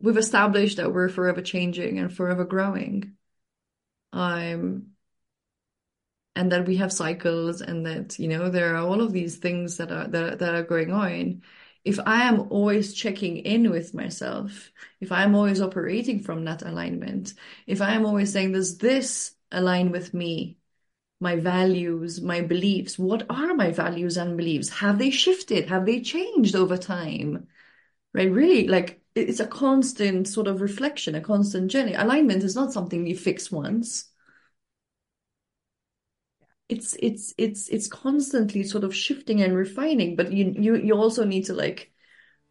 we've established that we're forever changing and forever growing. Um, and that we have cycles and that, you know, there are all of these things that are that, that are going on. If I am always checking in with myself, if I'm always operating from that alignment, if I am always saying, does this align with me? my values, my beliefs. What are my values and beliefs? Have they shifted? Have they changed over time? Right? Really, like it's a constant sort of reflection, a constant journey. Alignment is not something you fix once. It's it's it's it's constantly sort of shifting and refining, but you you you also need to like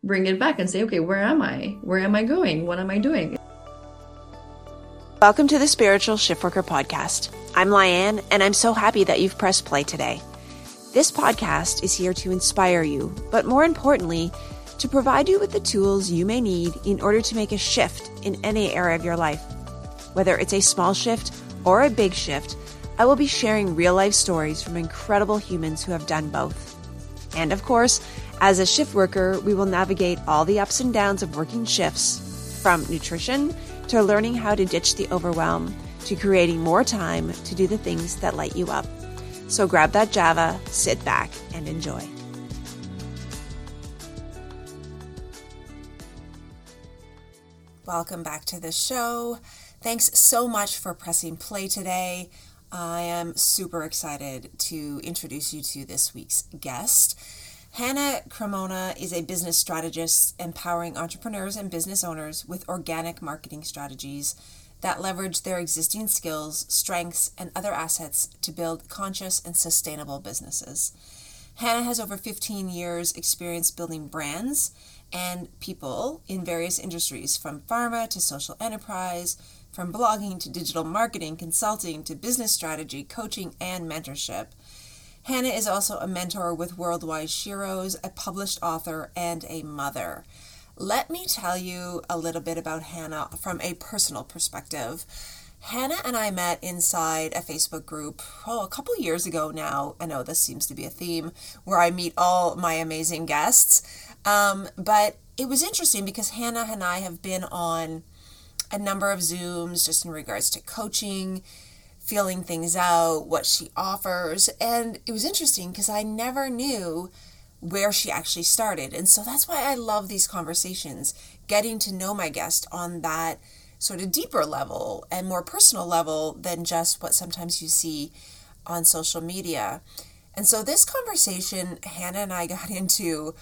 bring it back and say, okay, where am I? Where am I going? What am I doing? Welcome to the Spiritual Shiftworker Podcast. I'm Lianne, and I'm so happy that you've pressed play today. This podcast is here to inspire you, but more importantly, to provide you with the tools you may need in order to make a shift in any area of your life. Whether it's a small shift or a big shift, I will be sharing real life stories from incredible humans who have done both. And of course, as a shift worker, we will navigate all the ups and downs of working shifts from nutrition to learning how to ditch the overwhelm, to creating more time to do the things that light you up. So grab that Java, sit back, and enjoy. Welcome back to the show. Thanks so much for pressing play today. I am super excited to introduce you to this week's guest. Hannah Cremona is a business strategist empowering entrepreneurs and business owners with organic marketing strategies that leverage their existing skills, strengths, and other assets to build conscious and sustainable businesses. Hannah has over 15 years' experience building brands and people in various industries, from pharma to social enterprise, from blogging to digital marketing, consulting to business strategy, coaching, and mentorship. Hannah is also a mentor with Worldwide Sheroes, a published author, and a mother. Let me tell you a little bit about Hannah from a personal perspective. Hannah and I met inside a Facebook group oh, a couple years ago now. I know this seems to be a theme where I meet all my amazing guests. Um, but it was interesting because Hannah and I have been on a number of Zooms just in regards to coaching feeling things out, what she offers. And it was interesting because I never knew where she actually started. And so that's why I love these conversations, getting to know my guest on that sort of deeper level and more personal level than just what sometimes you see on social media. And so this conversation, Hannah and I got into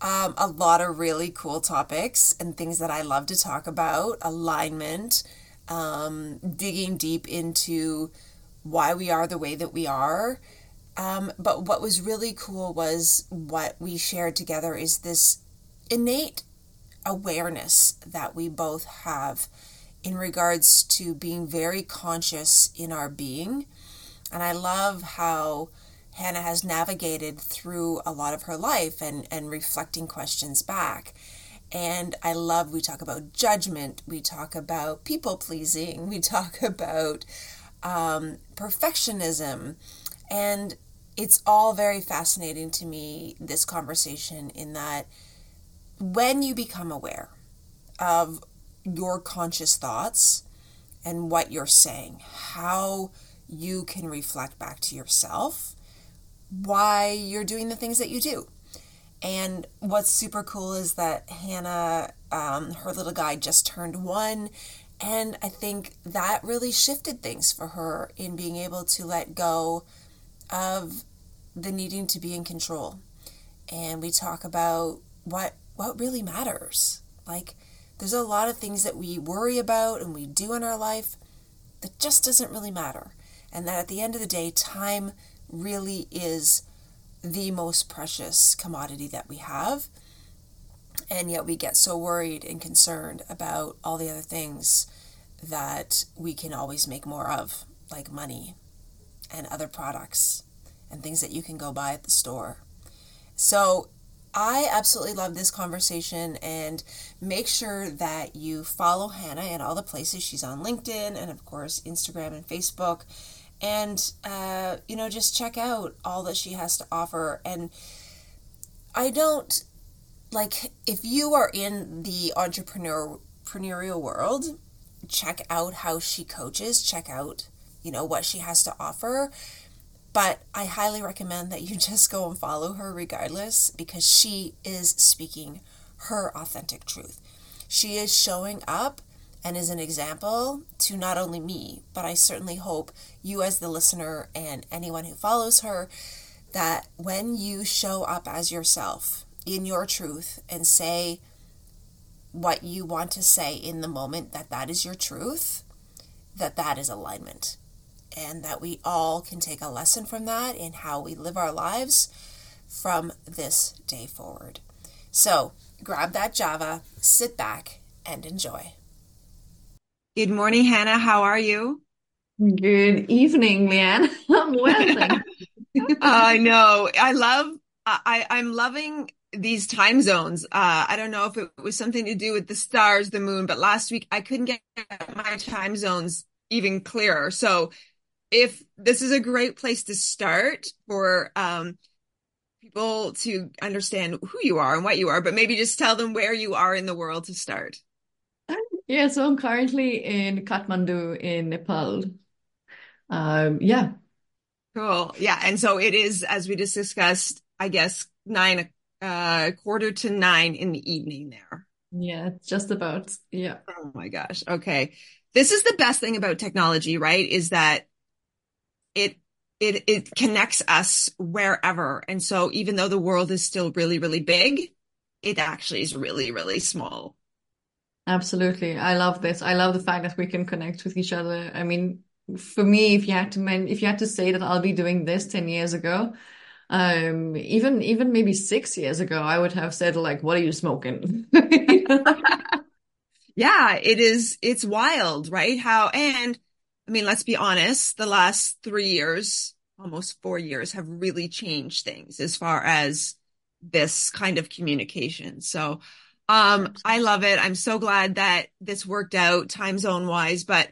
um, a lot of really cool topics and things that I love to talk about alignment um, digging deep into why we are the way that we are. Um, but what was really cool was what we shared together is this innate awareness that we both have in regards to being very conscious in our being. And I love how Hannah has navigated through a lot of her life and, and reflecting questions back. And I love, we talk about judgment, we talk about people pleasing, we talk about um, perfectionism. And it's all very fascinating to me, this conversation, in that when you become aware of your conscious thoughts and what you're saying, how you can reflect back to yourself why you're doing the things that you do. And what's super cool is that Hannah, um, her little guy just turned one. And I think that really shifted things for her in being able to let go of the needing to be in control. And we talk about what what really matters. Like there's a lot of things that we worry about and we do in our life that just doesn't really matter. And that at the end of the day, time really is the most precious commodity that we have. And yet we get so worried and concerned about all the other things that we can always make more of, like money and other products and things that you can go buy at the store. So I absolutely love this conversation and make sure that you follow Hannah in all the places she's on LinkedIn and, of course, Instagram and Facebook and uh, you know just check out all that she has to offer and i don't like if you are in the entrepreneur entrepreneurial world, check out how she coaches, check out, you know, what she has to offer. But I highly recommend that you just go and follow her regardless because she is speaking her authentic truth. She is showing up and is an example to not only me, but I certainly hope you, as the listener, and anyone who follows her, that when you show up as yourself in your truth and say what you want to say in the moment, that that is your truth, that that is alignment. And that we all can take a lesson from that in how we live our lives from this day forward. So grab that Java, sit back, and enjoy. Good morning, Hannah. How are you? Good evening, Lianne. I'm well, I know. I love. I I'm loving these time zones. Uh, I don't know if it was something to do with the stars, the moon, but last week I couldn't get my time zones even clearer. So, if this is a great place to start for um, people to understand who you are and what you are, but maybe just tell them where you are in the world to start. Yeah, so I'm currently in Kathmandu in Nepal. Um, yeah. Cool. Yeah. And so it is, as we just discussed, I guess nine, uh, quarter to nine in the evening there. Yeah, just about. Yeah. Oh my gosh. Okay. This is the best thing about technology, right? Is that it, it, it connects us wherever. And so even though the world is still really, really big, it actually is really, really small. Absolutely. I love this. I love the fact that we can connect with each other. I mean, for me, if you had to men- if you had to say that I'll be doing this 10 years ago, um, even even maybe six years ago, I would have said like, what are you smoking? yeah, it is it's wild, right? How and I mean, let's be honest, the last three years, almost four years, have really changed things as far as this kind of communication. So um, I love it. I'm so glad that this worked out time zone wise, but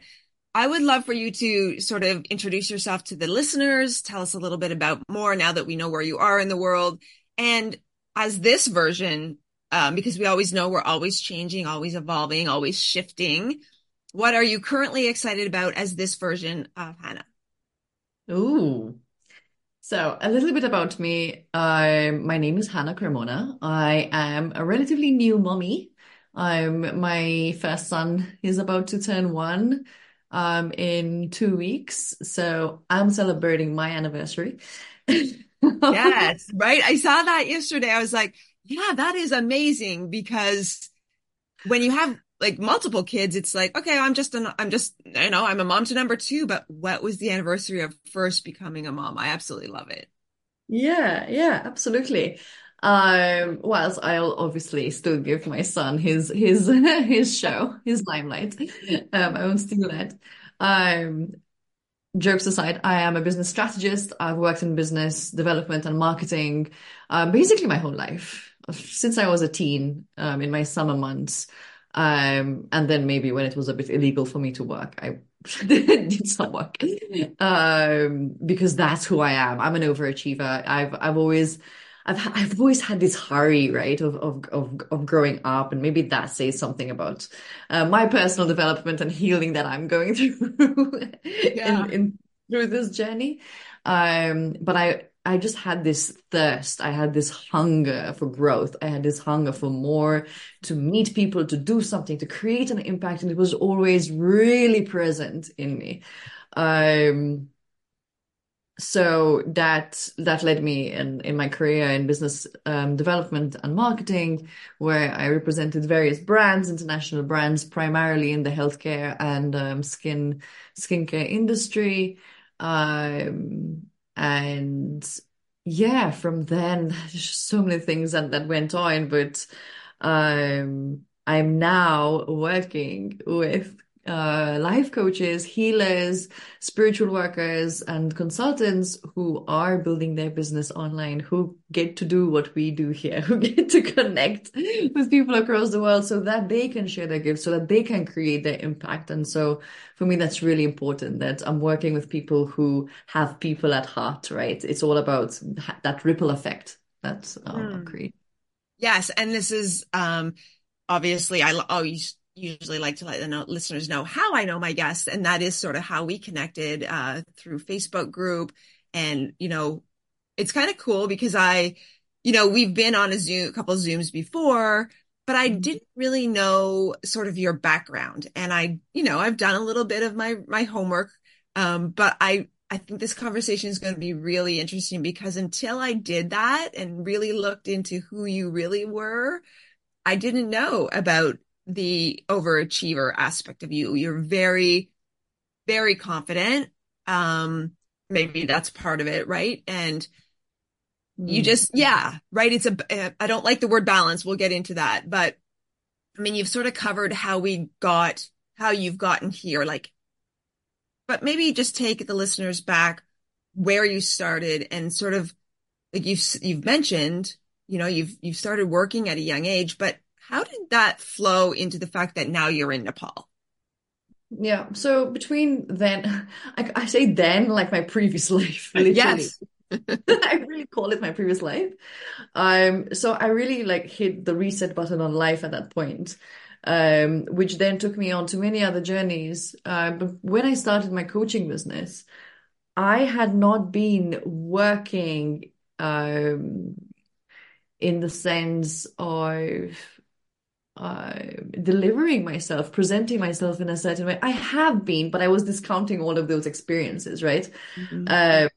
I would love for you to sort of introduce yourself to the listeners, tell us a little bit about more now that we know where you are in the world. And as this version, um, because we always know we're always changing, always evolving, always shifting. What are you currently excited about as this version of Hannah? Ooh, so, a little bit about me. Um, my name is Hannah Cremona. I am a relatively new mommy. Um, my first son is about to turn one um, in two weeks. So, I'm celebrating my anniversary. yes, right. I saw that yesterday. I was like, yeah, that is amazing because when you have like multiple kids, it's like, okay, I'm just an, I'm just, you know, I'm a mom to number two, but what was the anniversary of first becoming a mom? I absolutely love it. Yeah, yeah, absolutely. Um, whilst I'll obviously still give my son his his his show, his limelight. Um, I won't steal that. Um, jokes aside, I am a business strategist. I've worked in business development and marketing, um, basically my whole life since I was a teen. Um, in my summer months, um, and then maybe when it was a bit illegal for me to work, I did some work. Um, because that's who I am. I'm an overachiever. I've I've always I've I've always had this hurry, right, of of of, of growing up, and maybe that says something about uh, my personal development and healing that I'm going through yeah. in, in through this journey. Um, but I I just had this thirst. I had this hunger for growth. I had this hunger for more, to meet people, to do something, to create an impact. And it was always really present in me. Um, so that that led me in, in my career in business um, development and marketing, where I represented various brands, international brands, primarily in the healthcare and um, skin skincare industry. Um, and yeah, from then so many things that, that went on, but um, I'm now working with uh, life coaches, healers, spiritual workers, and consultants who are building their business online, who get to do what we do here, who get to connect with people across the world so that they can share their gifts, so that they can create their impact. And so for me, that's really important that I'm working with people who have people at heart, right? It's all about that ripple effect that's um, mm. Yes. And this is, um, obviously I always usually like to let the know, listeners know how I know my guests, and that is sort of how we connected uh, through Facebook group. And you know, it's kind of cool because I, you know, we've been on a Zoom, a couple of Zooms before, but I mm-hmm. didn't really know sort of your background. And I, you know, I've done a little bit of my my homework, um, but I I think this conversation is going to be really interesting because until I did that and really looked into who you really were, I didn't know about the overachiever aspect of you. You're very, very confident. Um, maybe that's part of it, right? And you hmm. just, yeah, right. It's a, I don't like the word balance. We'll get into that, but I mean, you've sort of covered how we got, how you've gotten here, like, but maybe just take the listeners back where you started and sort of like you've, you've mentioned, you know, you've, you've started working at a young age, but how did that flow into the fact that now you're in Nepal? Yeah. So between then, I, I say then like my previous life. Literally. Yes. I really call it my previous life. Um, so I really like hit the reset button on life at that point, um, which then took me on to many other journeys. Uh, but when I started my coaching business, I had not been working um, in the sense of uh, delivering myself, presenting myself in a certain way. I have been, but I was discounting all of those experiences, right? Mm-hmm. Uh,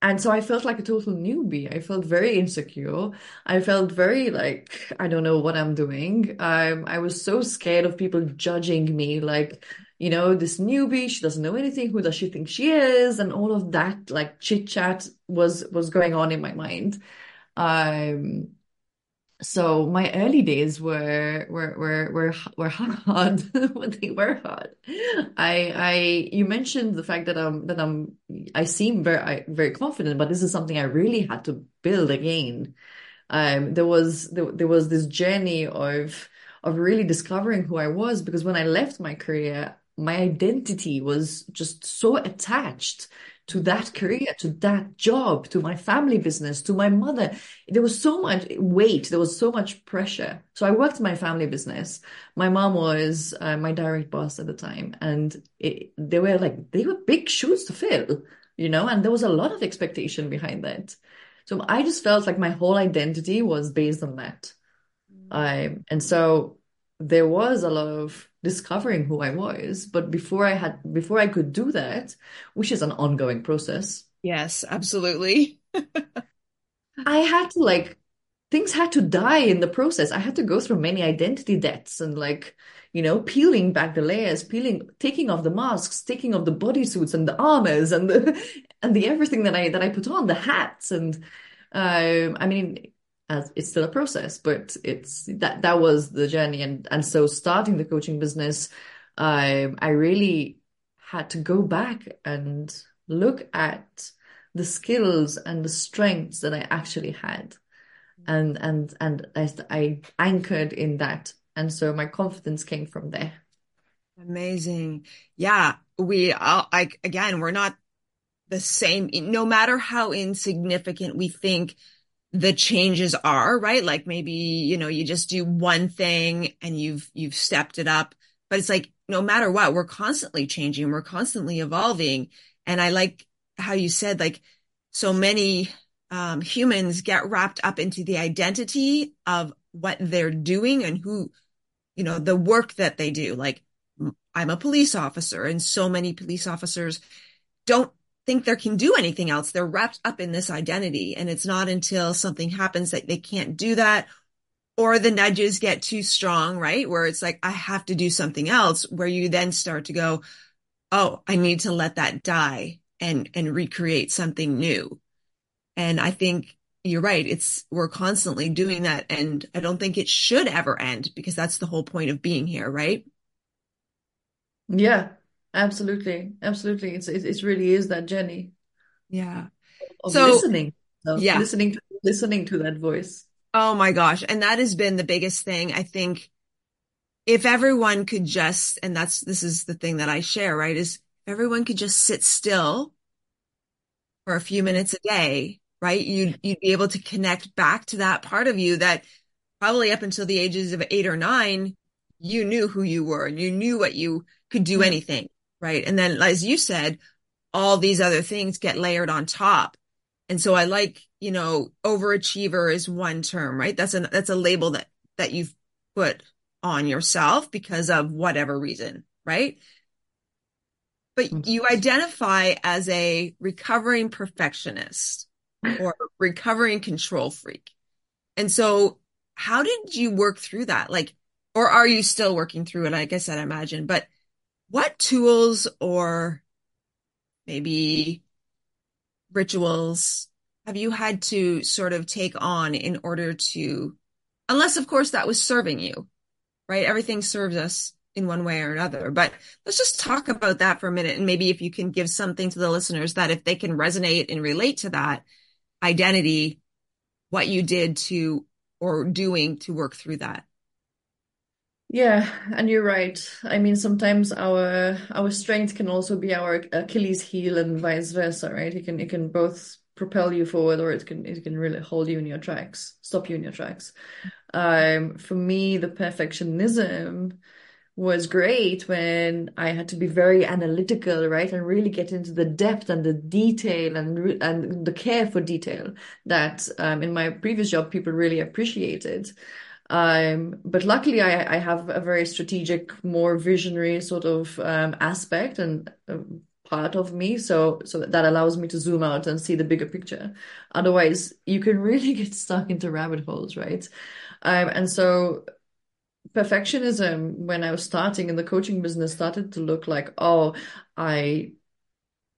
and so I felt like a total newbie. I felt very insecure. I felt very like I don't know what I'm doing. Um, I was so scared of people judging me, like you know, this newbie. She doesn't know anything. Who does she think she is? And all of that, like chit chat, was was going on in my mind. Um, so my early days were were were were were hard they were hard i i you mentioned the fact that i'm that i'm i seem very very confident but this is something i really had to build again. Um there was there, there was this journey of of really discovering who i was because when i left my career my identity was just so attached to that career, to that job, to my family business, to my mother. There was so much weight, there was so much pressure. So I worked in my family business. My mom was uh, my direct boss at the time, and it, they were like, they were big shoes to fill, you know, and there was a lot of expectation behind that. So I just felt like my whole identity was based on that. I and so there was a lot of discovering who I was. But before I had, before I could do that, which is an ongoing process. Yes, absolutely. I had to like, things had to die in the process. I had to go through many identity deaths and like, you know, peeling back the layers, peeling, taking off the masks, taking off the bodysuits and the armors and the, and the everything that I, that I put on, the hats. And, um, I mean, as it's still a process, but it's that that was the journey. And and so starting the coaching business, I I really had to go back and look at the skills and the strengths that I actually had. And and and I, I anchored in that. And so my confidence came from there. Amazing. Yeah. We all like again, we're not the same, no matter how insignificant we think the changes are, right? Like maybe, you know, you just do one thing and you've, you've stepped it up, but it's like, no matter what, we're constantly changing, we're constantly evolving. And I like how you said, like, so many, um, humans get wrapped up into the identity of what they're doing and who, you know, the work that they do. Like, I'm a police officer and so many police officers don't think they can do anything else. They're wrapped up in this identity. And it's not until something happens that they can't do that or the nudges get too strong, right? Where it's like, I have to do something else where you then start to go, Oh, I need to let that die and, and recreate something new. And I think you're right. It's, we're constantly doing that. And I don't think it should ever end because that's the whole point of being here, right? Yeah, Absolutely, absolutely. It's it, it really is that journey. Yeah. Of so listening. yeah. Listening to listening to that voice. Oh my gosh. And that has been the biggest thing. I think if everyone could just, and that's, this is the thing that I share, right? Is everyone could just sit still for a few minutes a day, right? You'd, you'd be able to connect back to that part of you that probably up until the ages of eight or nine, you knew who you were and you knew what you could do anything, right? And then, as you said, all these other things get layered on top. And so I like, you know, overachiever is one term, right? That's a that's a label that that you've put on yourself because of whatever reason, right? But mm-hmm. you identify as a recovering perfectionist or recovering control freak. And so how did you work through that? Like, or are you still working through it? I guess I'd imagine, but what tools or maybe rituals have you had to sort of take on in order to, unless of course that was serving you, right? Everything serves us in one way or another. But let's just talk about that for a minute. And maybe if you can give something to the listeners that if they can resonate and relate to that identity, what you did to or doing to work through that. Yeah, and you're right. I mean, sometimes our our strength can also be our Achilles heel and vice versa, right? It can it can both propel you forward or it can it can really hold you in your tracks, stop you in your tracks. Um, for me, the perfectionism was great when I had to be very analytical, right, and really get into the depth and the detail and and the care for detail that um, in my previous job people really appreciated. Um, but luckily, I, I have a very strategic, more visionary sort of um, aspect and uh, part of me. So, so that allows me to zoom out and see the bigger picture. Otherwise, you can really get stuck into rabbit holes, right? Um, and so perfectionism when I was starting in the coaching business started to look like, oh, I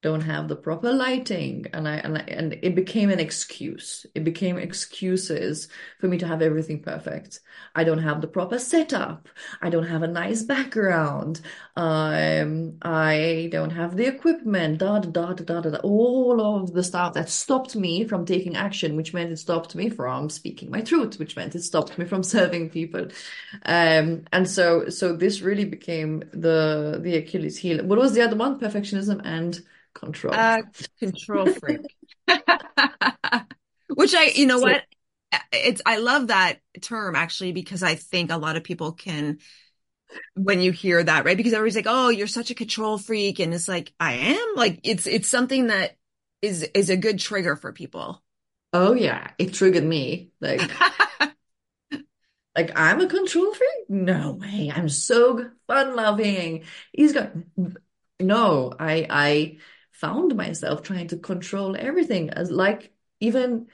don't have the proper lighting. And I, and I, and it became an excuse. It became excuses for me to have everything perfect. I don't have the proper setup. I don't have a nice background. Um i don't have the equipment. Da da da da da, da. All of the stuff that stopped me from taking action which meant it stopped me from speaking my truth which meant it stopped me from serving people. Um and so so this really became the the achilles heel. What was the other one? Perfectionism and control uh, control freak. Which i you know so, what? It's i love that term actually because i think a lot of people can when you hear that right? Because everybody's like oh you're such a control freak and it's like i am? Like it's it's something that is is a good trigger for people. Oh yeah. It triggered me. Like like i'm a control freak? No way. I'm so fun loving he's got no i i found myself trying to control everything as like even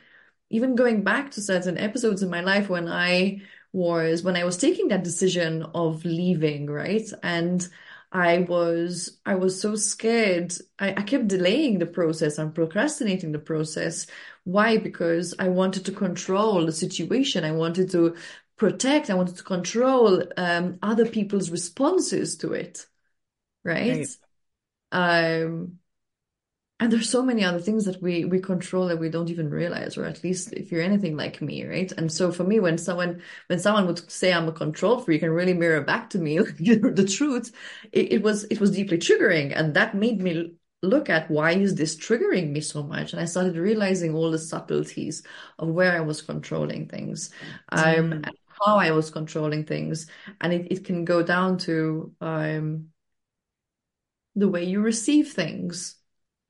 even going back to certain episodes in my life when I was when I was taking that decision of leaving, right? And I was I was so scared. I, I kept delaying the process and procrastinating the process. Why? Because I wanted to control the situation. I wanted to protect. I wanted to control um, other people's responses to it. Right. right. Um and there's so many other things that we we control that we don't even realize or at least if you're anything like me right? And so for me when someone when someone would say i'm a control freak and really mirror back to me the truth it, it was it was deeply triggering. And that made me look at why is this triggering me so much? And i started realizing all the subtleties of where i was controlling things um mm. how i was controlling things. And it, it can go down to um the way you receive things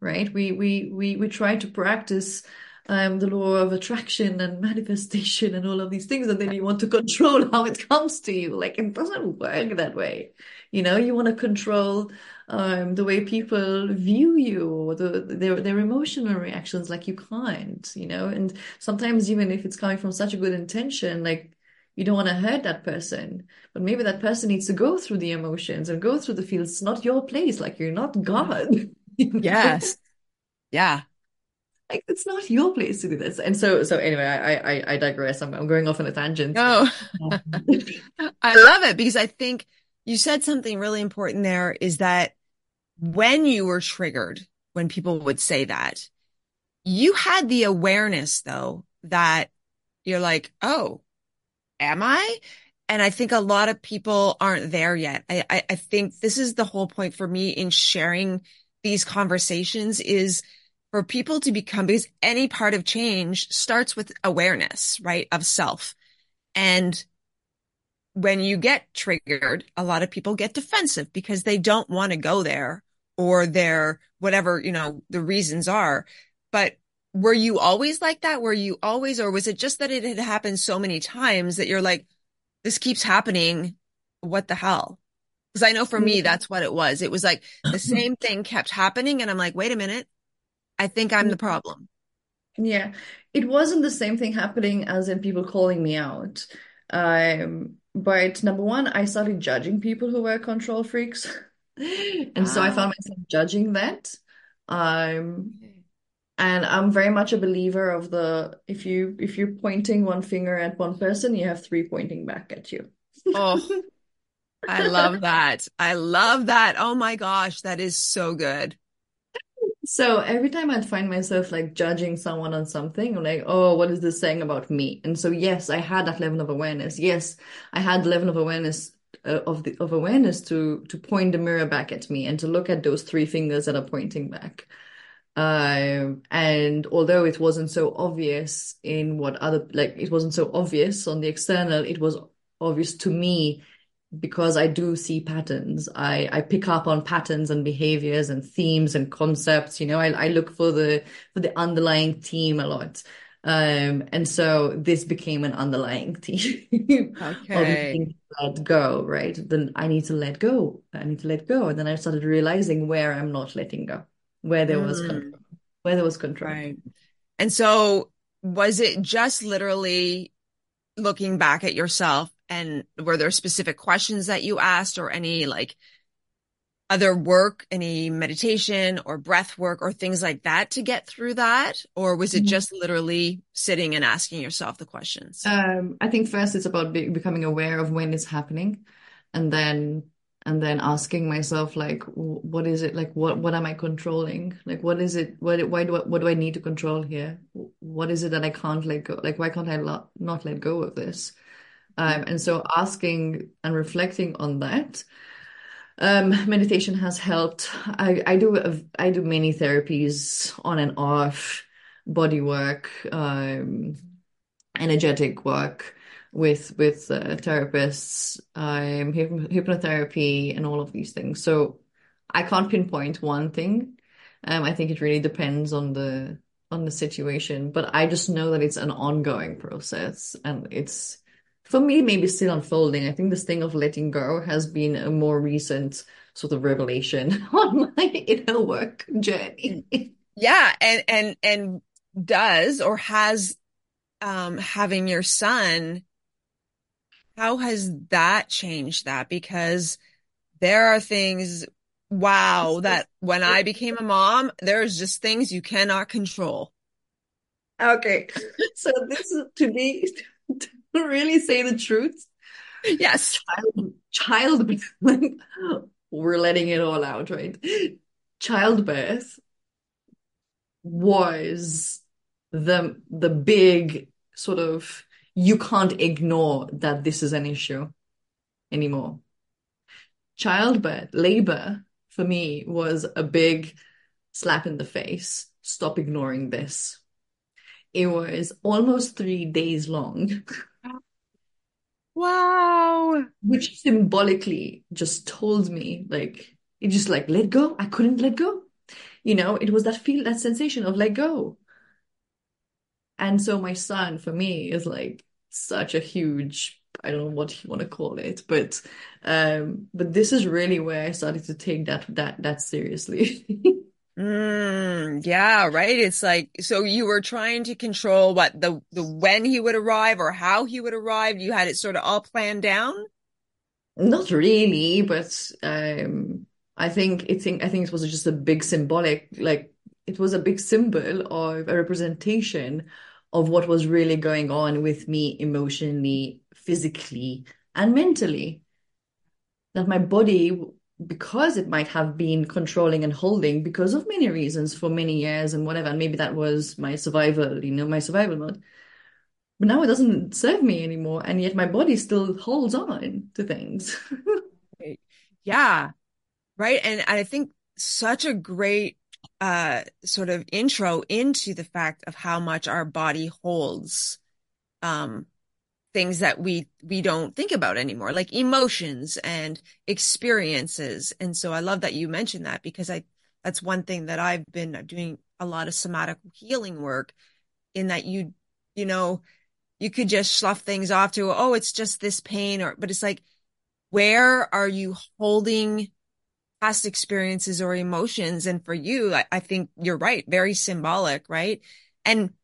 right? We we we we try to practice um, the law of attraction and manifestation and all of these things, and then you want to control how it comes to you. Like it doesn't work that way. You know, you want to control um, the way people view you or the, their their emotional reactions. Like you can't, you know. And sometimes even if it's coming from such a good intention, like you don't want to hurt that person, but maybe that person needs to go through the emotions and go through the feels. It's not your place. Like you're not God. yes. Yeah. Like it's not your place to do this. And so so anyway, I I I digress. I'm I'm going off on a tangent. No. Um, I love it because I think you said something really important there is that when you were triggered, when people would say that, you had the awareness though that you're like, oh, am I? And I think a lot of people aren't there yet. I, I, I think this is the whole point for me in sharing these conversations is for people to become, because any part of change starts with awareness, right? Of self. And when you get triggered, a lot of people get defensive because they don't want to go there or their whatever, you know, the reasons are. But were you always like that? Were you always, or was it just that it had happened so many times that you're like, this keeps happening? What the hell? Because I know for me, that's what it was. It was like the same thing kept happening. And I'm like, wait a minute. I think I'm the problem. Yeah. It wasn't the same thing happening as in people calling me out. Um, but number one, I started judging people who were control freaks. And so I Ah, found myself judging that. Um, and I'm very much a believer of the if you if you're pointing one finger at one person, you have three pointing back at you. oh, I love that. I love that. Oh my gosh, that is so good. So every time I'd find myself like judging someone on something, I'm like, oh, what is this saying about me? And so yes, I had that level of awareness. Yes, I had the level of awareness uh, of the of awareness to to point the mirror back at me and to look at those three fingers that are pointing back. Um, and although it wasn't so obvious in what other like it wasn't so obvious on the external, it was obvious to me because I do see patterns. I I pick up on patterns and behaviors and themes and concepts. You know, I I look for the for the underlying theme a lot. Um, and so this became an underlying theme of Okay. let go, right? Then I need to let go. I need to let go. And then I started realizing where I'm not letting go, where there was Mm, control, where there was control. right. And so was it just literally looking back at yourself and were there specific questions that you asked or any like other work, any meditation or breath work or things like that to get through that? Or was it just literally sitting and asking yourself the questions? Um, I think first it's about be becoming aware of when it's happening, and then and then asking myself like, what is it like? What what am I controlling? Like, what is it? What why do I, what do I need to control here? What is it that I can't let go? Like, why can't I lo not let go of this? Um, and so asking and reflecting on that. Um, meditation has helped. I I do I do many therapies on and off, body work. Um energetic work with with uh, therapists, um, hyp hypnotherapy, and all of these things. So I can't pinpoint one thing. Um, I think it really depends on the on the situation, but I just know that it's an ongoing process, and it's for me maybe still unfolding. I think this thing of letting go has been a more recent sort of revelation on my inner work journey. Yeah, and and and does or has um having your son, how has that changed that? Because there are things, wow, that when I became a mom, there's just things you cannot control. Okay, so this is to be to really say the truth. Yes. Child, childbirth, like, we're letting it all out, right? Childbirth was the the big sort of you can't ignore that this is an issue anymore. Childbirth, labor for me was a big slap in the face. Stop ignoring this. It was almost three days long. Wow. which symbolically just told me like it just like let go. I couldn't let go. You know, it was that feel that sensation of let go. And so my son for me is like such a huge I don't know what you want to call it, but um but this is really where I started to take that that that seriously. Mm, yeah, right. It's like, so you were trying to control what the, the when he would arrive or how he would arrive. You had it sort of all planned down. Not really, but um I think it think I think it was just a big symbolic like it was a big symbol of a representation of what was really going on with me emotionally, physically, and mentally. That my body, because it might have been controlling and holding because of many reasons for many years and whatever, and maybe that was my survival, you know, my survival mode. But now it doesn't serve me anymore, and yet my body still holds on to things. Yeah. Right. And I think such a great uh sort of intro into the fact of how much our body holds um things that we we don't think about anymore, like emotions and experiences. And so I love that you mentioned that because I that's one thing that I've been doing a lot of somatic healing work in that you you know you could just slough things off to oh it's just this pain or but it's like where are you holding past experiences or emotions? And for you I, I think you're right very symbolic right? And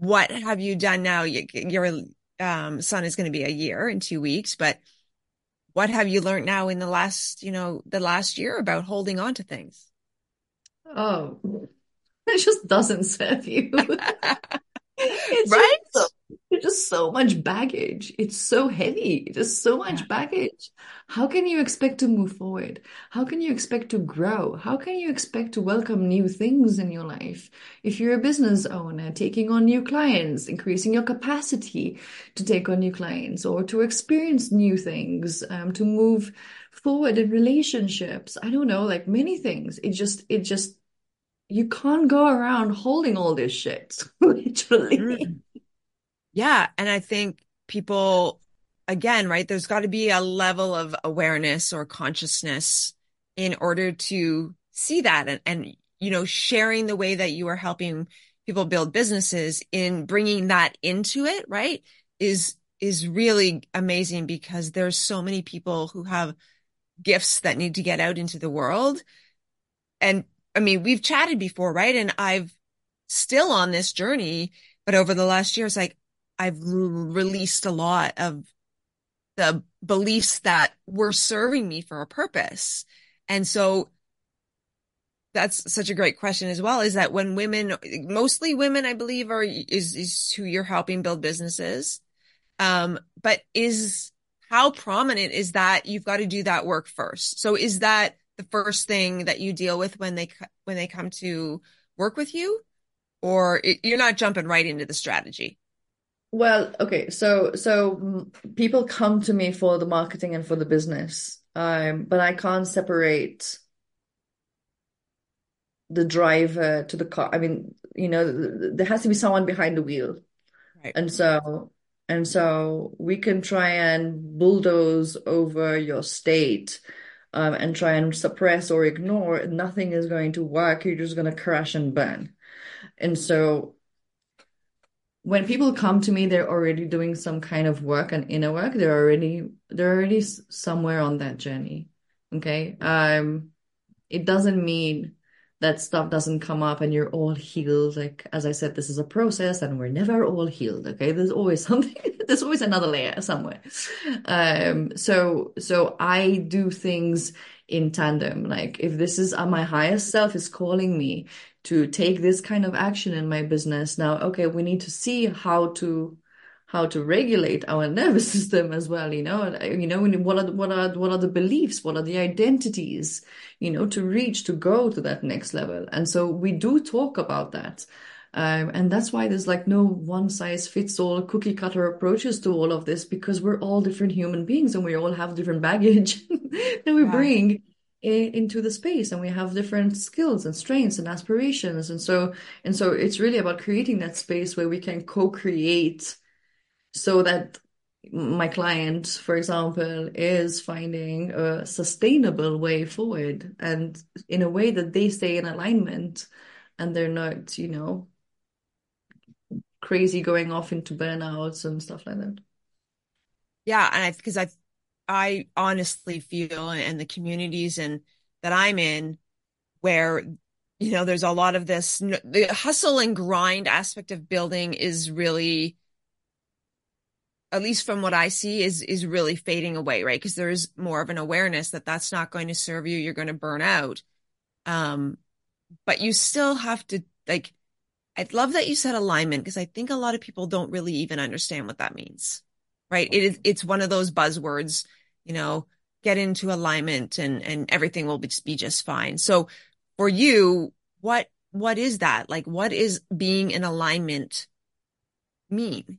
what have you done now? Your um, son is going to be a year in two weeks, but what have you learned now in the last, you know, the last year about holding on to things? Oh, it just doesn't serve you. right? Just it's just so much baggage. It's so heavy. There's so much yeah. baggage. How can you expect to move forward? How can you expect to grow? How can you expect to welcome new things in your life? If you're a business owner, taking on new clients, increasing your capacity to take on new clients or to experience new things, um, to move forward in relationships. I don't know, like many things. It just, it just, you can't go around holding all this shit, literally. Mm. Yeah. And I think people, again, right, there's got to be a level of awareness or consciousness in order to see that and, and, you know, sharing the way that you are helping people build businesses in bringing that into it, right, is, is really amazing because there's so many people who have gifts that need to get out into the world. And I mean, we've chatted before, right? And I've still on this journey, but over the last year, it's like, I've released a lot of the beliefs that were serving me for a purpose. And so that's such a great question as well is that when women mostly women I believe are is is who you're helping build businesses. Um but is how prominent is that you've got to do that work first? So is that the first thing that you deal with when they when they come to work with you? Or it, you're not jumping right into the strategy well, okay, so so people come to me for the marketing and for the business, um, but I can't separate the driver to the car. I mean, you know, there has to be someone behind the wheel, right. and so and so we can try and bulldoze over your state. Um, and try and suppress or ignore, nothing is going to work. You're just going to crash and burn. And so when people come to me, they're already doing some kind of work and inner work. They're already they're already somewhere on that journey. Okay. Um, it doesn't mean that stuff doesn't come up and you're all healed. Like as I said, this is a process and we're never all healed. Okay. There's always something, there's always another layer somewhere. Um, so so I do things in tandem. Like if this is uh, my highest self is calling me to take this kind of action in my business. Now okay we need to see how to how to regulate our nervous system as well you know you know what are what are what are the beliefs? What are the identities you know to reach to go to that next level? And so we do talk about that. Um, and that's why there's like no one size fits all cookie cutter approaches to all of this because we're all different human beings and we all have different baggage that we right. bring into the space and we have different skills and strengths and aspirations. And so and so it's really about creating that space where we can co-create so that my client for example is finding a sustainable way forward and in a way that they stay in alignment and they're not you know crazy going off into burnouts and stuff like that. Yeah and i because i I honestly feel and the communities and that I'm in where you know there's a lot of this the hustle and grind aspect of building is really at least from what I see is is really fading away right? Because there's more of an awareness that that's not going to serve you you're going to burn out. Um but you still have to like I love that you said alignment because I think a lot of people don't really even understand what that means right it is it's one of those buzzwords you know, get into alignment and and everything will be, be just fine. So for you, what what is that? Like what is being in alignment mean?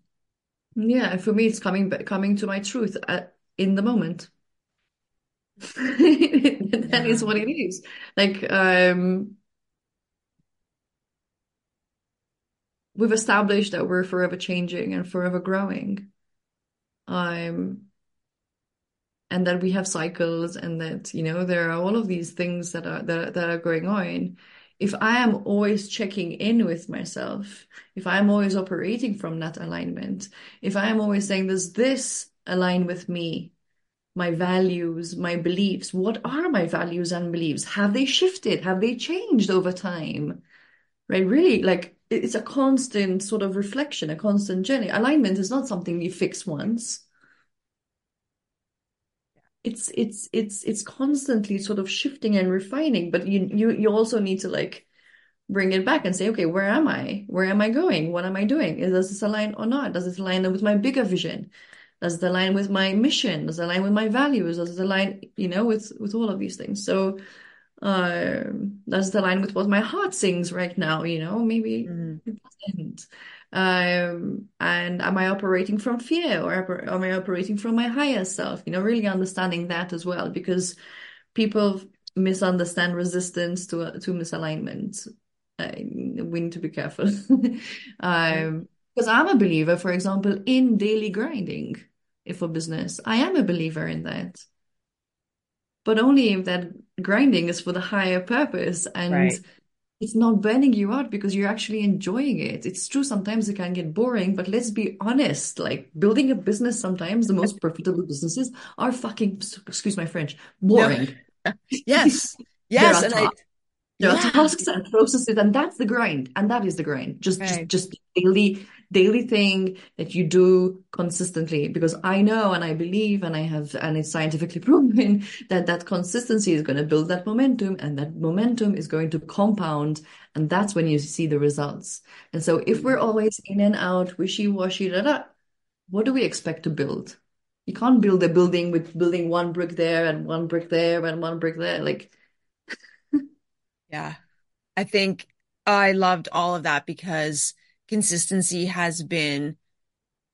Yeah, for me it's coming coming to my truth at, uh, in the moment. that yeah. is what it is. Like um we've established that we're forever changing and forever growing. I'm and that we have cycles and that you know there are all of these things that are that, that are going on. If i am always checking in with myself if i'm always operating from that alignment if i am always saying does this align with me? My values my beliefs what are my values and beliefs? Have they shifted? Have they changed over time right? Really like it's a constant sort of reflection a constant journey. Alignment is not something you fix once. It's it's it's it's constantly sort of shifting and refining but you you you also need to like bring it back and say okay where am i? Where am i going? What am i doing? Is does this align or not? Does it align with my bigger vision? Does it align with my mission? Does it align with my values? Does it align you know with with all of these things? So uh, does it align with what my heart sings right now you know maybe mm. it doesn't um, and am I operating from fear or am I operating from my higher self? You know, really understanding that as well, because people misunderstand resistance to to misalignment. Uh, we need to be careful. um, because I'm a believer, for example, in daily grinding for business. I am a believer in that. But only if that grinding is for the higher purpose and right it's not burning you out because you're actually enjoying it. It's true, sometimes it can get boring, but let's be honest. Like building a business, sometimes the most profitable businesses are fucking, excuse my French, boring. No. Yes. Yes. and I, there yeah. are tasks and processes, and that's the grind. And that is the grind. Just, right. just, just daily, daily thing that you do consistently. Because I know and I believe and I have, and it's scientifically proven that that consistency is going to build that momentum, and that momentum is going to compound. And that's when you see the results. And so, if we're always in and out, wishy washy, da da, what do we expect to build? You can't build a building with building one brick there and one brick there and one brick there. Like yeah. I think I loved all of that because consistency has been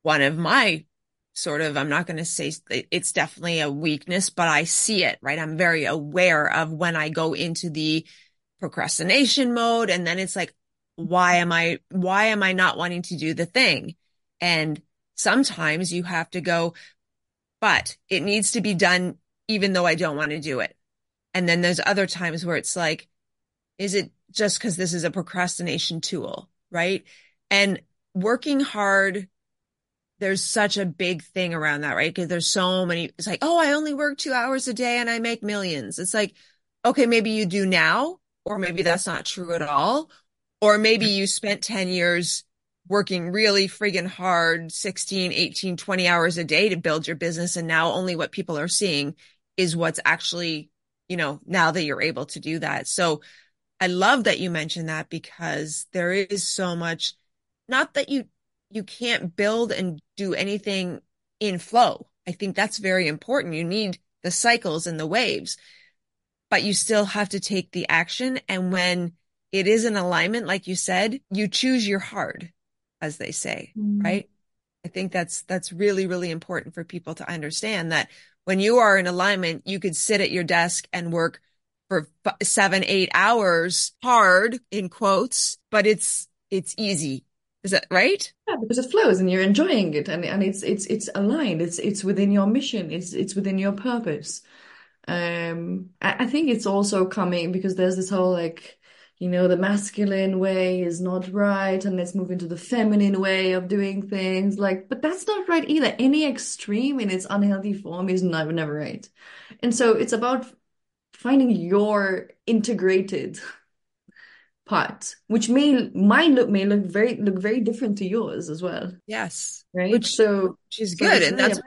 one of my sort of, I'm not going to say it's definitely a weakness, but I see it, right? I'm very aware of when I go into the procrastination mode and then it's like, why am I, why am I not wanting to do the thing? And sometimes you have to go, but it needs to be done even though I don't want to do it. And then there's other times where it's like, is it just because this is a procrastination tool, right? And working hard, there's such a big thing around that, right? Because there's so many, it's like, oh, I only work two hours a day and I make millions. It's like, okay, maybe you do now, or maybe that's not true at all. Or maybe you spent 10 years working really friggin' hard, 16, 18, 20 hours a day to build your business. And now only what people are seeing is what's actually, you know, now that you're able to do that. So I love that you mentioned that because there is so much, not that you, you can't build and do anything in flow. I think that's very important. You need the cycles and the waves, but you still have to take the action. And when it is an alignment, like you said, you choose your hard, as they say, mm. right? I think that's, that's really, really important for people to understand that when you are in alignment, you could sit at your desk and work for seven, eight hours hard in quotes, but it's, it's easy. Is that right? Yeah, because it flows and you're enjoying it and, and it's, it's, it's aligned. It's, it's within your mission. It's, it's within your purpose. Um, I, I think it's also coming because there's this whole like, you know, the masculine way is not right and let's move into the feminine way of doing things. Like, but that's not right either. Any extreme in its unhealthy form is never, never right. And so it's about finding your integrated part, which may mine look may look very look very different to yours as well. Yes. Right. Which so she's good. And that's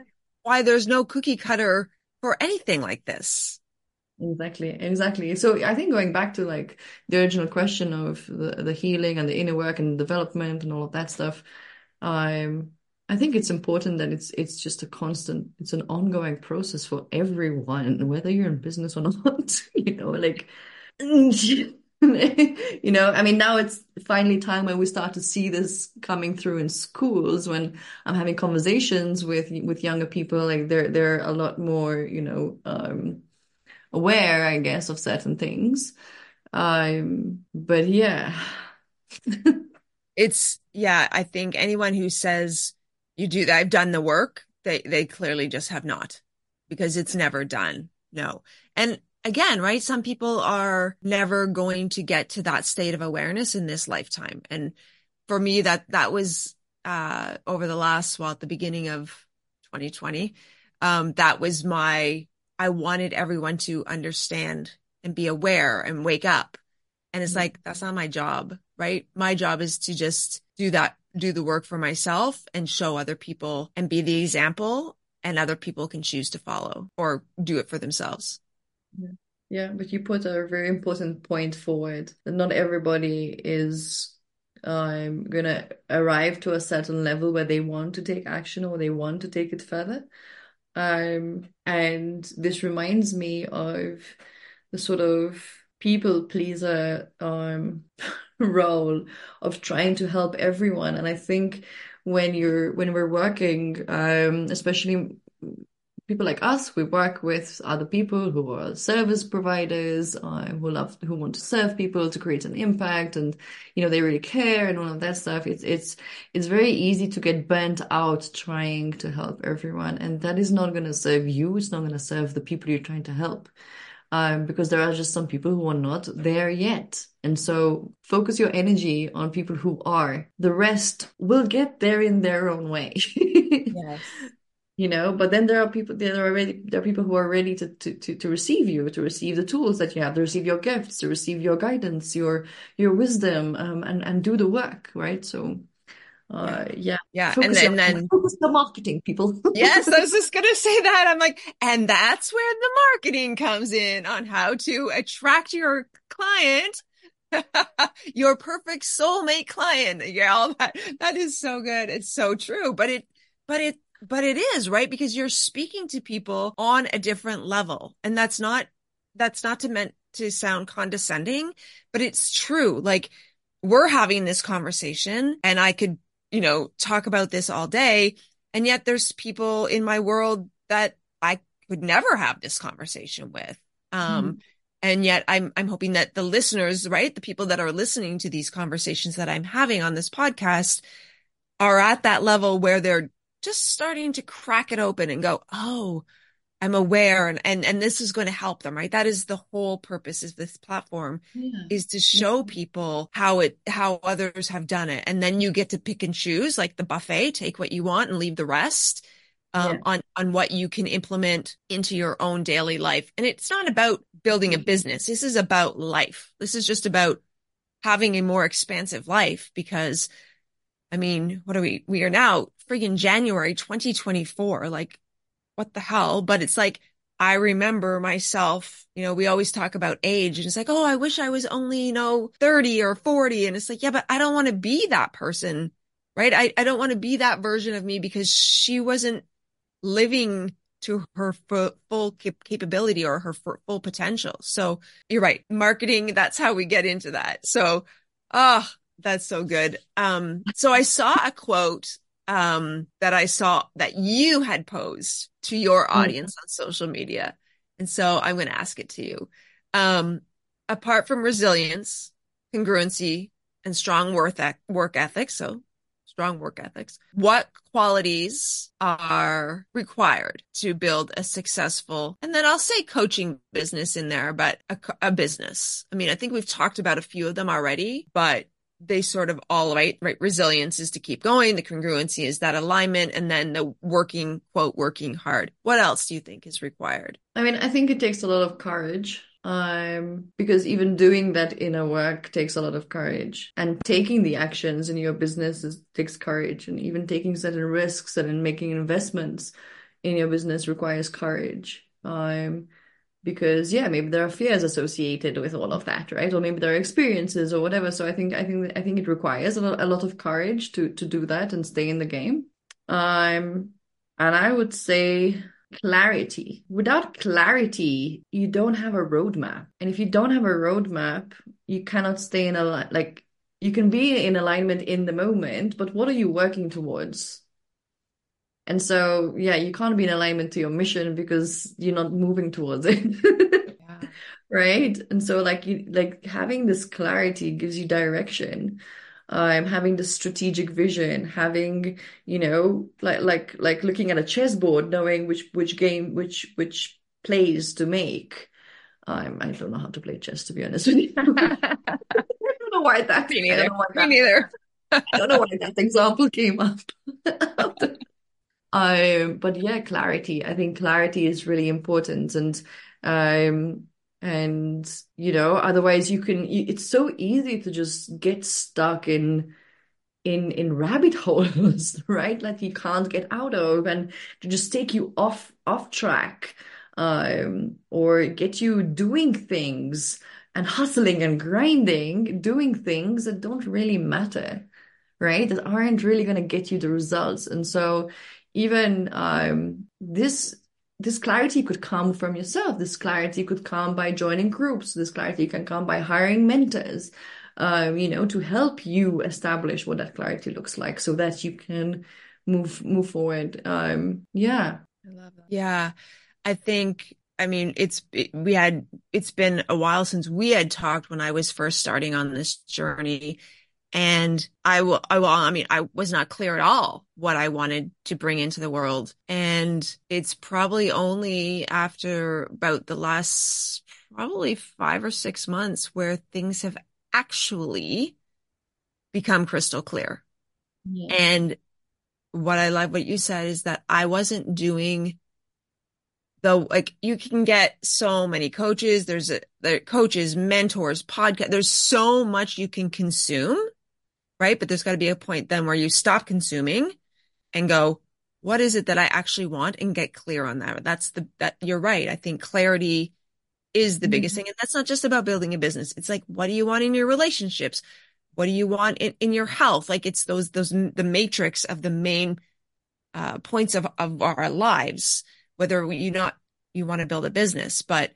why there's no cookie cutter for anything like this. Exactly, exactly. So I think going back to like the original question of the, the healing and the inner work and development and all of that stuff, um, I think it's important that it's it's just a constant, it's an ongoing process for everyone, whether you're in business or not. you know, like you know, I mean, now it's finally time when we start to see this coming through in schools. When I'm having conversations with with younger people, like they're they're a lot more, you know, um, aware, I guess, of certain things. Um, but yeah. it's yeah, I think anyone who says you do that. I've done the work. they they clearly just have not because it's never done. No. And again, right? Some people are never going to get to that state of awareness in this lifetime. And for me, that, that was, uh, over the last, well, at the beginning of 2020, um, that was my, I wanted everyone to understand and be aware and wake up. And it's mm-hmm. like, that's not my job, right? My job is to just do that, do the work for myself and show other people and be the example and other people can choose to follow or do it for themselves. Yeah. yeah, but you put a very important point forward that not everybody is um gonna arrive to a certain level where they want to take action or they want to take it further. Um and this reminds me of the sort of people pleaser um role of trying to help everyone. And I think when you're when we're working, um, especially people like us, we work with other people who are service providers, uh, who love, who want to serve people to create an impact, and you know they really care and all of that stuff. It's it's it's very easy to get burnt out trying to help everyone, and that is not going to serve you. It's not going to serve the people you're trying to help. Um, because there are just some people who are not there yet. And so focus your energy on people who are. The rest will get there in their own way. yes you know but then there are people there are ready there are people who are ready to, to to to receive you to receive the tools that you have to receive your gifts to receive your guidance your your wisdom um, and and do the work right? So uh yeah. yeah focus and then, your, and then focus the marketing people. Yes i was just gonna say that. I'm like and that's where the marketing comes in on how to attract your client your perfect soulmate client. Yeah all that that is so good. It's so true but it but it but it is, right? Because you're speaking to people on a different level. And that's not, that's not to meant to sound condescending, but it's true. Like we're having this conversation and I could, you know, talk about this all day. And yet there's people in my world that I could never have this conversation with. Um, mm-hmm. And yet I'm, I'm hoping that the listeners, right? The people that are listening to these conversations that I'm having on this podcast are at that level where they're just starting to crack it open and go, oh, I'm aware and, and, and this is going to help them, right? That is the whole purpose of this platform yeah. is to show people how it, how others have done it. And then you get to pick and choose like the buffet, take what you want and leave the rest. Um, yeah. on, on what you can implement into your own daily life. And it's not about building a business. This is about life. This is just about having a more expansive life because I mean, what are we? We are now friggin' January 2024. Like, what the hell? But it's like, I remember myself, you know, we always talk about age and it's like, oh, I wish I was only, you know, 30 or 40. And it's like, yeah, but I don't want to be that person, right? I, I don't want to be that version of me because she wasn't living to her full, capability or her full potential. So you're right. Marketing, that's how we get into that. So, ah, oh, that's so good. Um, so I saw a quote um, that I saw that you had posed to your mm-hmm. audience mm-hmm. on social media. And so I'm going to ask it to you. Um, apart from resilience, congruency, and strong work, e- work ethics, so strong work ethics, what qualities are required to build a successful, and then I'll say coaching business in there, but a, a business? I mean, I think we've talked about a few of them already, but they sort of all right, right? Resilience is to keep going. The congruency is that alignment. And then the working, quote, working hard. What else do you think is required? I mean, I think it takes a lot of courage. Um, because even doing that inner work takes a lot of courage and taking the actions in your business is, takes courage and even taking certain risks and making investments in your business requires courage. Um, because yeah maybe there are fears associated with all of that right? Or maybe there are experiences or whatever. So i think i think i think it requires a lot, a lot of courage to to do that and stay in the game. Um and i would say clarity. Without clarity you don't have a roadmap. And if you don't have a roadmap you cannot stay in a like you can be in alignment in the moment but what are you working towards and so, yeah, you can't be in alignment to your mission because you're not moving towards it. Right. And so like you like having this clarity gives you direction. um, having the strategic vision, having, you know, like like like looking at a chessboard, knowing which which game, which which plays to make. Um, I don't know how to play chess, to be honest with you. I don't know why that. Me neither. Me that, neither. I don't know why that example came up. um, but yeah, clarity. I think clarity is really important, and um, and you know otherwise you can it's so easy to just get stuck in in in rabbit holes right? Like you can't get out of and to just take you off off track um or get you doing things and hustling and grinding doing things that don't really matter right? That aren't really going to get you the results. And so even um this this clarity could come from yourself. This clarity could come by joining groups. This clarity can come by hiring mentors, um, you know, to help you establish what that clarity looks like so that you can move move forward. Um, yeah. I love that. Yeah. I think I mean, it's it, we had it's been a while since we had talked when I was first starting on this journey and I will, I will, I mean, I was not clear at all what I wanted to bring into the world. And it's probably only after about the last probably five or six months where things have actually become crystal clear. Yeah. And what I love what you said is that I wasn't doing the like you can get so many coaches there's a there coaches mentors podcast there's so much you can consume right? But there's got to be a point then where you stop consuming and go, what is it that I actually want and get clear on that. That's the, that you're right. I think clarity is the mm-hmm. biggest thing. And that's not just about building a business. It's like, what do you want in your relationships? What do you want in, in your health? Like it's those, those, the matrix of the main, uh, points of, of our lives, whether you not, you want to build a business, but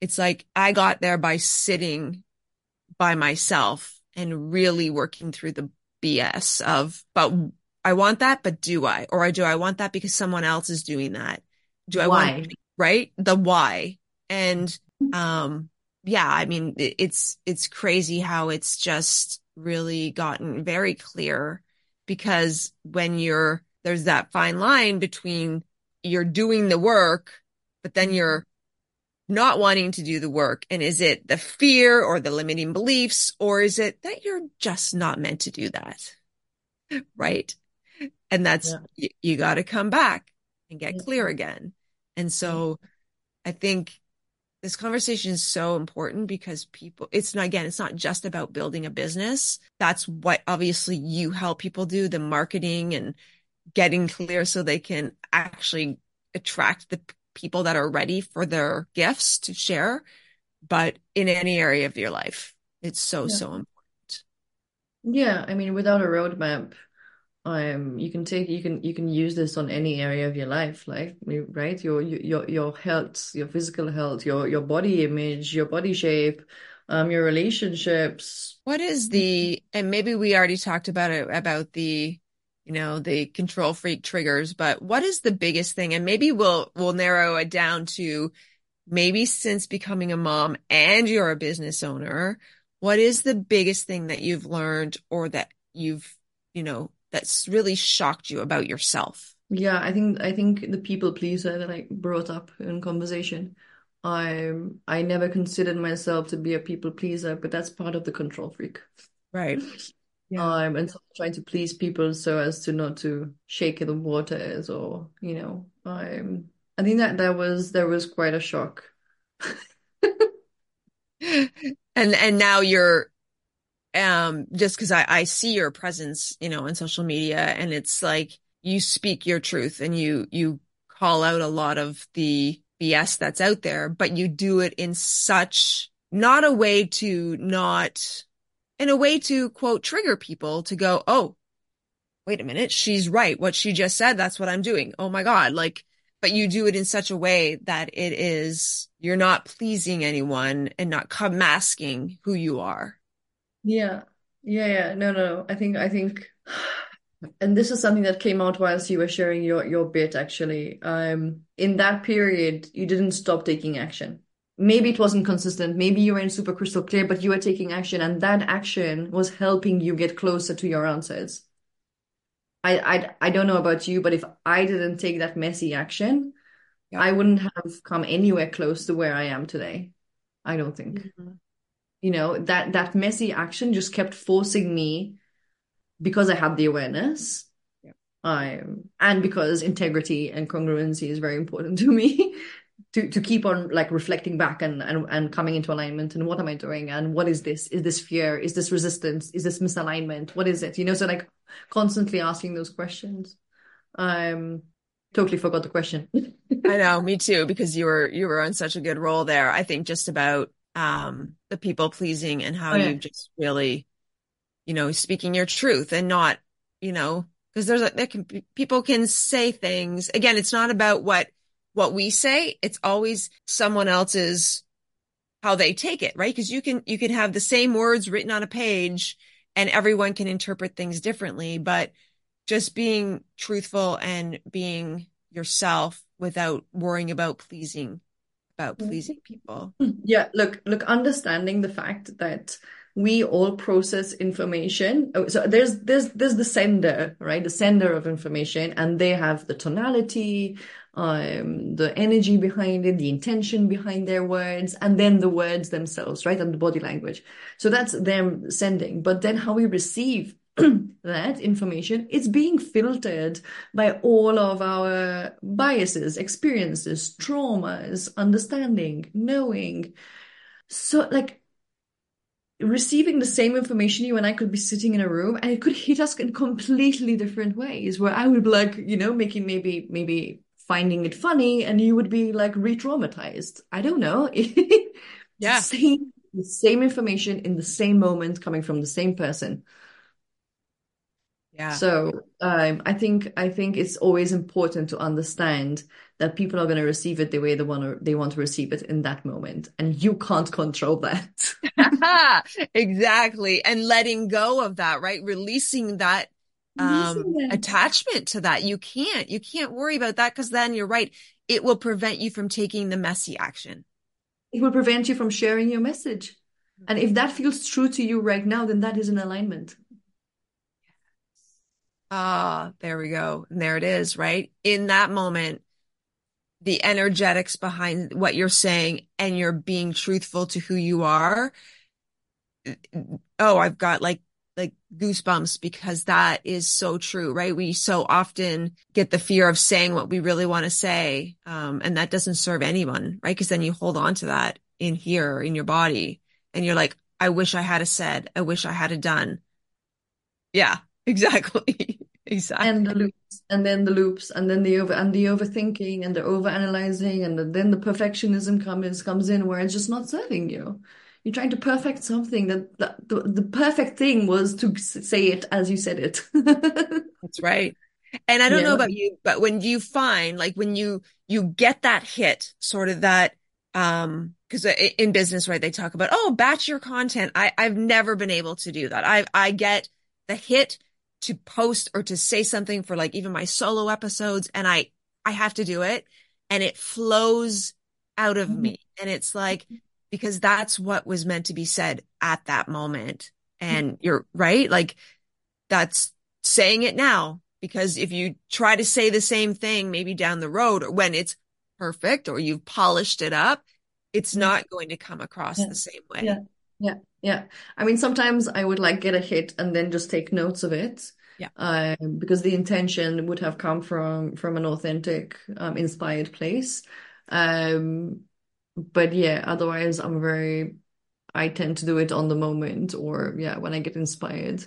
it's like I got there by sitting by myself and really working through the BS of, but I want that, but do I? Or do I want that because someone else is doing that? Do I why? want, right? The why. And, um, yeah, I mean, it's, it's crazy how it's just really gotten very clear because when you're, there's that fine line between you're doing the work, but then you're not wanting to do the work? And is it the fear or the limiting beliefs, or is it that you're just not meant to do that? Right. And that's, yeah. you, you got to come back and get yeah. clear again. And so mm-hmm. I think this conversation is so important because people, it's not, again, it's not just about building a business. That's what obviously you help people do the marketing and getting clear so they can actually attract the people that are ready for their gifts to share, but in any area of your life, it's so, yeah. so important. Yeah. I mean, without a roadmap, um, you can take, you can, you can use this on any area of your life, like, right? Your, your, your health, your physical health, your, your body image, your body shape, um, your relationships. What is the, and maybe we already talked about it, about the, you know, the control freak triggers, but what is the biggest thing? And maybe we'll, we'll narrow it down to maybe since becoming a mom and you're a business owner, what is the biggest thing that you've learned or that you've, you know, that's really shocked you about yourself? Yeah, I think I think the people pleaser that I brought up in conversation. I I never considered myself to be a people pleaser, but that's part of the control freak. Right. yeah. um, and trying to please people so as to not to shake the waters or you know um, I think that that was that was quite a shock. and and now you're um just because I, I see your presence you know on social media and it's like you speak your truth and you you call out a lot of the BS that's out there, but you do it in such not a way to not in a way to quote trigger people to go, Oh, wait a minute. She's right. What she just said. That's what I'm doing. Oh my God. Like, but you do it in such a way that it is, you're not pleasing anyone and not masking who you are. Yeah. Yeah. Yeah. No, no. I think, I think, and this is something that came out whilst you were sharing your, your bit actually. Um, in that period, you didn't stop taking action maybe it wasn't consistent. Maybe you weren't super crystal clear, but you were taking action, and that action was helping you get closer to your answers. I I I don't know about you, but if I didn't take that messy action, yeah. I wouldn't have come anywhere close to where I am today. I don't think. Mm-hmm. You know, that that messy action just kept forcing me because I had the awareness. Yeah. Um, and because integrity and congruency is very important to me. to to keep on like reflecting back and, and and coming into alignment and what am I doing and what is this? Is this fear? Is this resistance? Is this misalignment? What is it? You know, so like constantly asking those questions. Um totally forgot the question. I know, me too, because you were you were on such a good roll there. I think just about um the people pleasing and how oh, yeah. you just really, you know, speaking your truth and not, you know, because there's a there can people can say things. Again, it's not about what what we say, it's always someone else's how they take it, right? Because you can you can have the same words written on a page and everyone can interpret things differently, but just being truthful and being yourself without worrying about pleasing about mm-hmm. pleasing people. Yeah, look, look, understanding the fact that we all process information. Oh, so there's there's there's the sender, right? The sender of information, and they have the tonality, um, the energy behind it, the intention behind their words, and then the words themselves, right? And the body language. So that's them sending. But then how we receive that information it's being filtered by all of our biases experiences traumas understanding knowing so like receiving the same information you and I could be sitting in a room and it could hit us in completely different ways where I would be like you know making maybe maybe finding it funny and you would be like re-traumatized. I don't know. yeah. Same, the same information in the same moment coming from the same person. Yeah. So um, I think I think it's always important to understand that people are going to receive it the way they want to they want to receive it in that moment, and you can't control that. exactly, and letting go of that, right? Releasing that um, attachment to that. You can't, you can't worry about that because then you're right. It will prevent you from taking the messy action. It will prevent you from sharing your message. And if that feels true to you right now, then that is an alignment. Ah, there we go. And there it is, right? In that moment, the energetics behind what you're saying and you're being truthful to who you are. Oh, I've got like like goosebumps because that is so true, right? We so often get the fear of saying what we really want to say. Um, and that doesn't serve anyone, right? Cause then you hold on to that in here, in your body and you're like, I wish I had a said, I wish I had a done. Yeah, exactly. exactly. And the loops, and then the loops, and then the over, and the overthinking, and the overanalyzing and the, then the perfectionism comes comes in where it's just not serving you you're trying to perfect something that the, the, the perfect thing was to say it as you said it. That's right. And i don't yeah. know about you but when you find like when you you get that hit sort of that um because in business right they talk about oh batch your content. I i've never been able to do that. I i get the hit to post or to say something for like even my solo episodes and i i have to do it and it flows out of mm-hmm. me. And it's like because that's what was meant to be said at that moment. And you're right. Like that's saying it now because if you try to say the same thing, maybe down the road or when it's perfect or you've polished it up, it's not going to come across yeah. the same way. Yeah. Yeah. Yeah. I mean, sometimes I would like get a hit and then just take notes of it. Yeah. Um, because the intention would have come from, from an authentic, um, inspired place. Um, but yeah, otherwise I'm very I tend to do it on the moment or yeah, when I get inspired.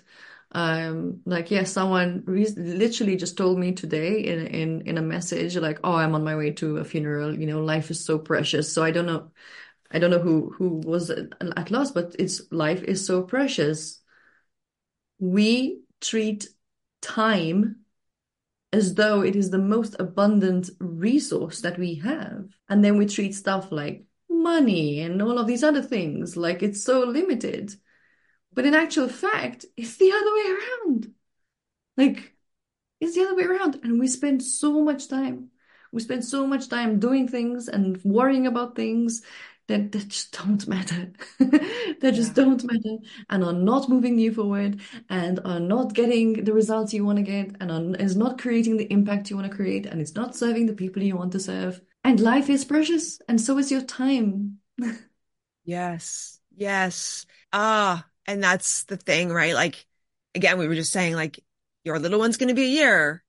Um, like yeah, someone re- literally just told me today in in in a message like, "Oh, I'm on my way to a funeral. You know, life is so precious." So I don't know, I don't know who who was at loss, but it's life is so precious. We treat time as though it is the most abundant resource that we have. And then we treat stuff like money and all of these other things like it's so limited. But in actual fact, it's the other way around. Like, it's the other way around. And we spend so much time. We spend so much time doing things and worrying about things, that, that just don't matter. that just don't matter and are not moving you forward and are not getting the results you want to get and are, is not creating the impact you want to create and it's not serving the people you want to serve. And life is precious and so is your time. yes. Yes. Ah, and that's the thing, right? Like, again, we were just saying, like, your little one's going to be a year,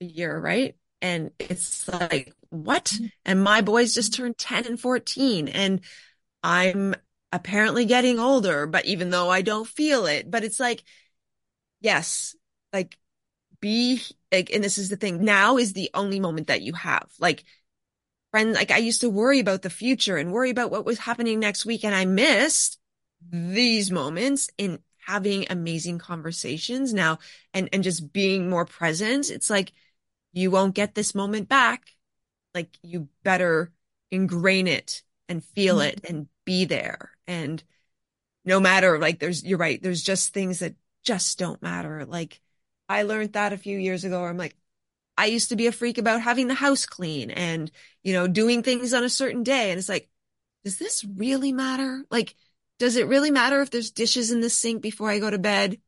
a year, right? And it's like, what? Mm-hmm. And my boys just turned 10 and 14 and I'm apparently getting older, but even though I don't feel it, but it's like, yes, like be like, and this is the thing now is the only moment that you have. Like, friend, like I used to worry about the future and worry about what was happening next week. And I missed these moments in having amazing conversations now and, and just being more present. It's like, you won't get this moment back. Like you better ingrain it and feel mm-hmm. it and be there. And no matter like there's, you're right. There's just things that just don't matter. Like I learned that a few years ago. I'm like, I used to be a freak about having the house clean and, you know, doing things on a certain day. And it's like, does this really matter? Like, does it really matter if there's dishes in the sink before I go to bed?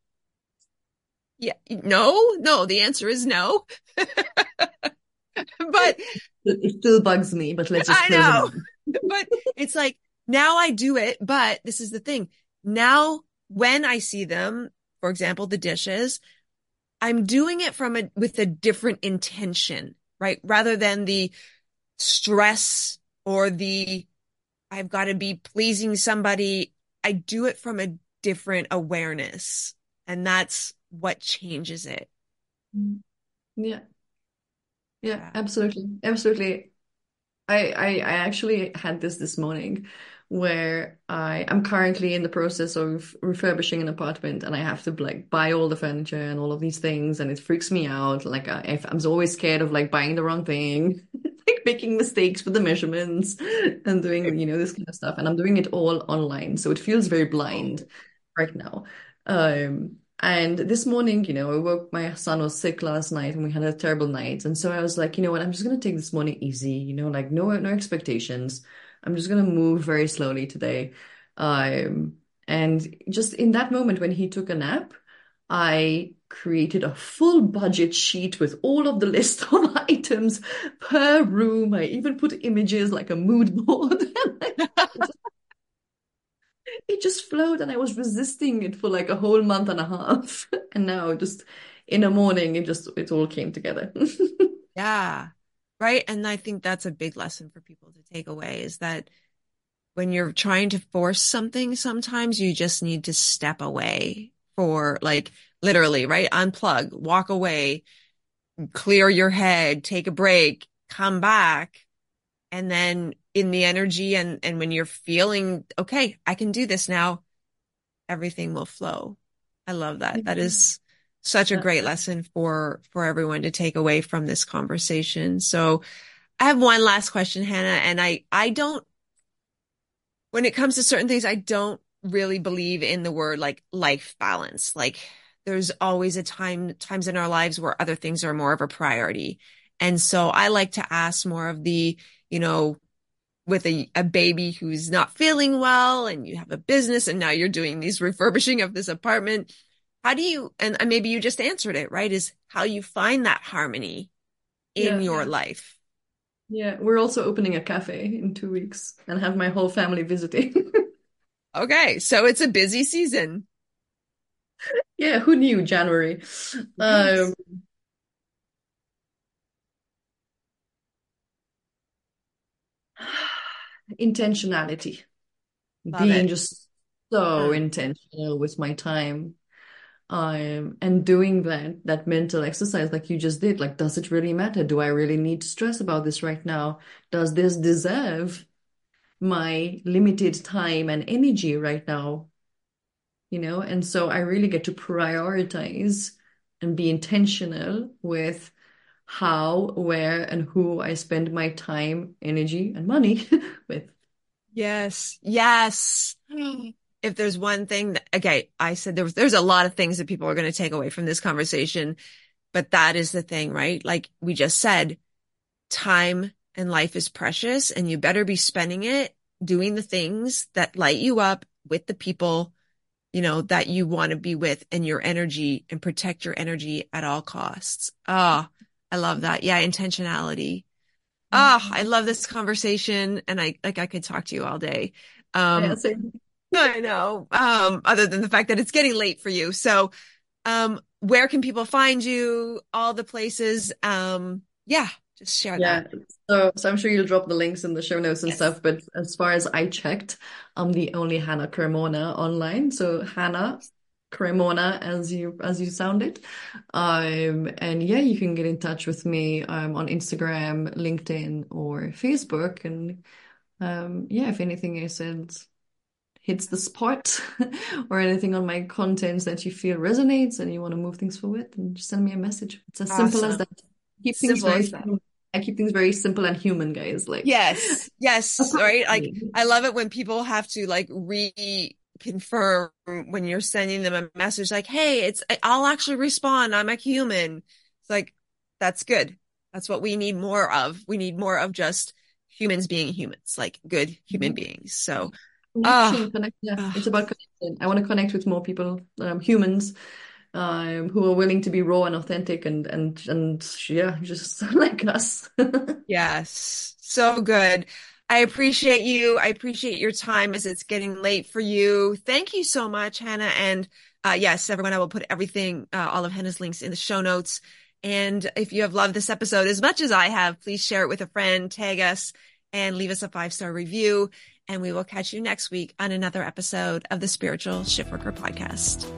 Yeah, no, no, the answer is no. but it still bugs me, but let's just I know. but it's like now I do it, but this is the thing. Now when I see them, for example, the dishes, I'm doing it from a with a different intention, right? Rather than the stress or the I've got to be pleasing somebody I do it from a different awareness. And that's what changes it. Mm-hmm. Yeah. Yeah, absolutely. Absolutely. I, I, I actually had this this morning where I am currently in the process of refurbishing an apartment and I have to like buy all the furniture and all of these things and it freaks me out. Like I, I'm always scared of like buying the wrong thing. like making mistakes with the measurements and doing, you know, this kind of stuff. And I'm doing it all online. So it feels very blind right now. Um, and this morning, you know, I woke, my son was sick last night and we had a terrible night. And so I was like, you know what, I'm just going to take this morning easy, you know, like no, no expectations. I'm just going to move very slowly today. Um, and just in that moment when he took a nap, I created a full budget sheet with all of the list of items per room. I even put images like a mood board. it just flowed and I was resisting it for like a whole month and a half. And now just in a morning it just it all came together. yeah. Right. And I think that's a big lesson for people to take away is that when you're trying to force something, sometimes you just need to step away for like literally, right? Unplug, walk away, clear your head, take a break, come back. And then in the energy and, and when you're feeling, okay, I can do this now, everything will flow. I love that. That mm-hmm. is such a great lesson for, for everyone to take away from this conversation. So I have one last question, Hannah, and I, I don't, when it comes to certain things, I don't really believe in the word like life balance. Like there's always a time, times in our lives where other things are more of a priority. And so I like to ask more of the, you know, with a, a baby who's not feeling well and you have a business and now you're doing these refurbishing of this apartment. How do you, and maybe you just answered it, right? Is how you find that harmony in yeah, your life. Yeah, we're also opening a cafe in two weeks and have my whole family visiting. Okay, so it's a busy season. Yeah, who knew January? Yes. Um, intentionality. Love Being it. just so intentional with my time. Um, and doing that that mental exercise like you just did, like, does it really matter? Do I really need to stress about this right now? Does this deserve my limited time and energy right now you know and so i really get to prioritize and be intentional with how where and who i spend my time energy and money with. Yes yes. If there's one thing that, okay i said there was there's a lot of things that people are going to take away from this conversation but that is the thing right? Like we just said time and life is precious and you better be spending it doing the things that light you up with the people, you know, that you want to be with and your energy and protect your energy at all costs. Ah, oh, I love that. Yeah. Intentionality. Ah, oh, I love this conversation and I, like, I could talk to you all day. Um, yeah, I know. Um, other than the fact that it's getting late for you. So, um, where can people find you? All the places. Um, yeah, just share yeah. that. So, so I'm sure you'll drop the links in the show notes and yes. stuff. But as far as I checked, I'm the only Hannah Cremona online. So Hannah Cremona, as you as you sounded. Um, and yeah, you can get in touch with me um, on Instagram, LinkedIn, or Facebook. And um, yeah, if anything I said hits the spot or anything on my content that you feel resonates and you want to move things forward, then just send me a message. It's as awesome. simple as that. Keep things very I keep things very simple and human, guys. Like yes, yes, right. Like I love it when people have to like reconfirm when you're sending them a message like, "Hey, it's I'll actually respond. I'm a human." It's like that's good. That's what we need more of. We need more of just humans being humans, like good human mm-hmm. beings. So connect, yeah, it's about connection. I want to connect with more people, um, humans, um, who are willing to be raw and authentic and and and yeah, just like us. yes, so good. I appreciate you. I appreciate your time as it's getting late for you. Thank you so much, Hannah. And uh, yes, everyone, I will put everything, uh, all of Hannah's links in the show notes. And if you have loved this episode as much as I have, please share it with a friend, tag us, and leave us a five star review and we will catch you next week on another episode of the Spiritual Shiftworker Podcast.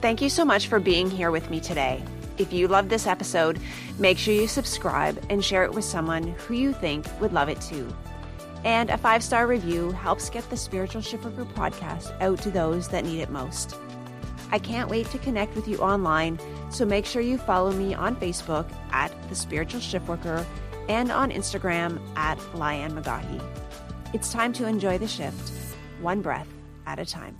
Thank you so much for being here with me today. If you love this episode, make sure you subscribe and share it with someone who you think would love it too. And a five star review helps get the Spiritual Shiftworker podcast out to those that need it most. I can't wait to connect with you online, so make sure you follow me on Facebook at The Spiritual Shiftworker and on Instagram at Lianne McCaughey. It's time to enjoy the shift, one breath at a time.